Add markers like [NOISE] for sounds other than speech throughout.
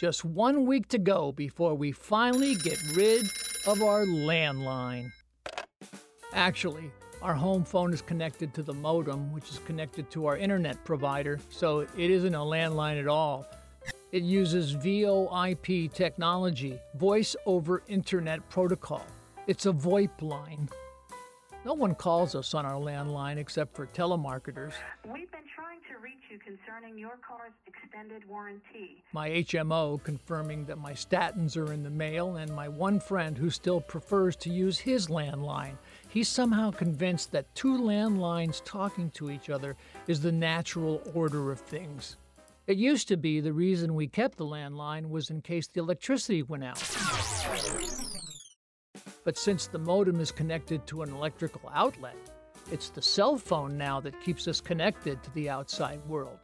Just one week to go before we finally get rid of our landline. Actually, our home phone is connected to the modem, which is connected to our internet provider, so it isn't a landline at all. It uses VoIP technology, Voice over Internet Protocol. It's a VoIP line. No one calls us on our landline except for telemarketers. We've been concerning your car's extended warranty. My HMO confirming that my statins are in the mail, and my one friend who still prefers to use his landline. He's somehow convinced that two landlines talking to each other is the natural order of things. It used to be the reason we kept the landline was in case the electricity went out. But since the modem is connected to an electrical outlet, it's the cell phone now that keeps us connected to the outside world.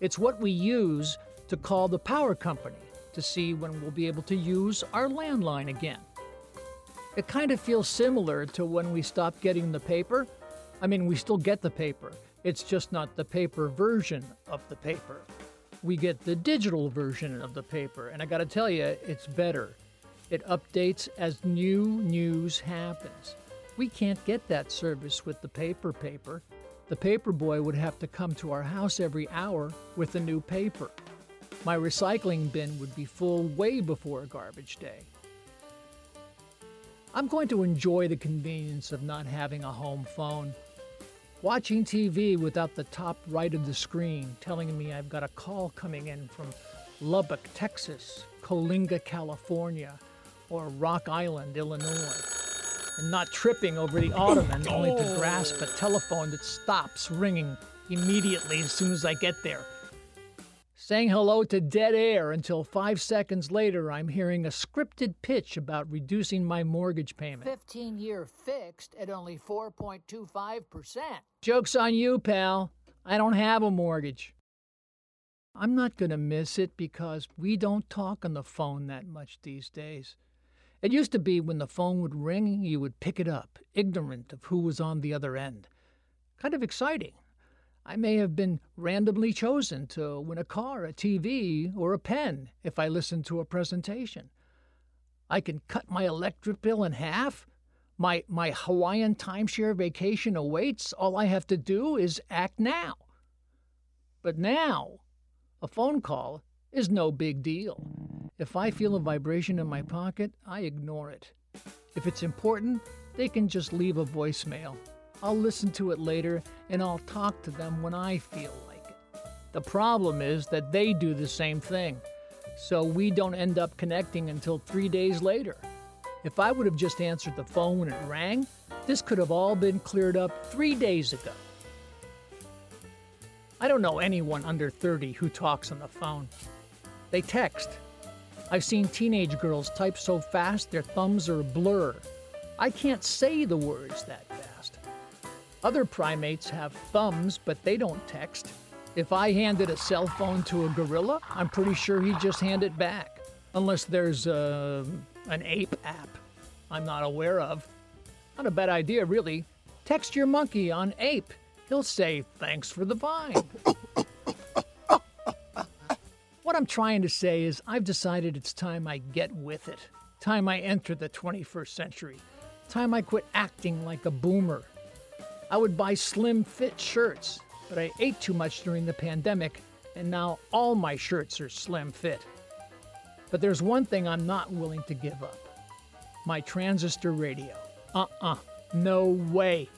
It's what we use to call the power company to see when we'll be able to use our landline again. It kind of feels similar to when we stopped getting the paper. I mean, we still get the paper, it's just not the paper version of the paper. We get the digital version of the paper, and I gotta tell you, it's better. It updates as new news happens. We can't get that service with the paper paper. The paper boy would have to come to our house every hour with a new paper. My recycling bin would be full way before garbage day. I'm going to enjoy the convenience of not having a home phone. Watching TV without the top right of the screen telling me I've got a call coming in from Lubbock, Texas, Coalinga, California, or Rock Island, Illinois, and not tripping over the ottoman only to oh. grasp a telephone that stops ringing immediately as soon as I get there. Saying hello to dead air until five seconds later, I'm hearing a scripted pitch about reducing my mortgage payment. 15 year fixed at only 4.25%. Joke's on you, pal. I don't have a mortgage. I'm not going to miss it because we don't talk on the phone that much these days. It used to be when the phone would ring, you would pick it up, ignorant of who was on the other end. Kind of exciting. I may have been randomly chosen to win a car, a TV, or a pen if I listened to a presentation. I can cut my electric bill in half. My, my Hawaiian timeshare vacation awaits. All I have to do is act now. But now, a phone call is no big deal. If I feel a vibration in my pocket, I ignore it. If it's important, they can just leave a voicemail. I'll listen to it later and I'll talk to them when I feel like it. The problem is that they do the same thing, so we don't end up connecting until three days later. If I would have just answered the phone when it rang, this could have all been cleared up three days ago. I don't know anyone under 30 who talks on the phone. They text. I've seen teenage girls type so fast their thumbs are a blur. I can't say the words that fast. Other primates have thumbs, but they don't text. If I handed a cell phone to a gorilla, I'm pretty sure he'd just hand it back. Unless there's uh, an ape app I'm not aware of. Not a bad idea, really. Text your monkey on ape. He'll say, thanks for the vine. [COUGHS] what I'm trying to say is, I've decided it's time I get with it. Time I enter the 21st century. Time I quit acting like a boomer. I would buy slim fit shirts, but I ate too much during the pandemic, and now all my shirts are slim fit. But there's one thing I'm not willing to give up my transistor radio. Uh uh-uh, uh, no way.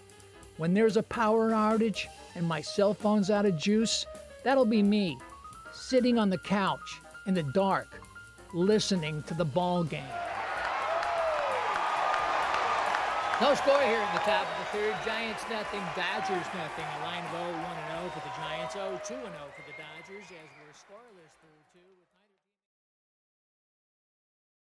When there's a power outage and my cell phone's out of juice, that'll be me, sitting on the couch in the dark, listening to the ball game. No score here in the top of the third. Giants nothing, Dodgers nothing. A line of 0 1 0 for the Giants, 0 2 0 for the Dodgers as we're scoreless through two.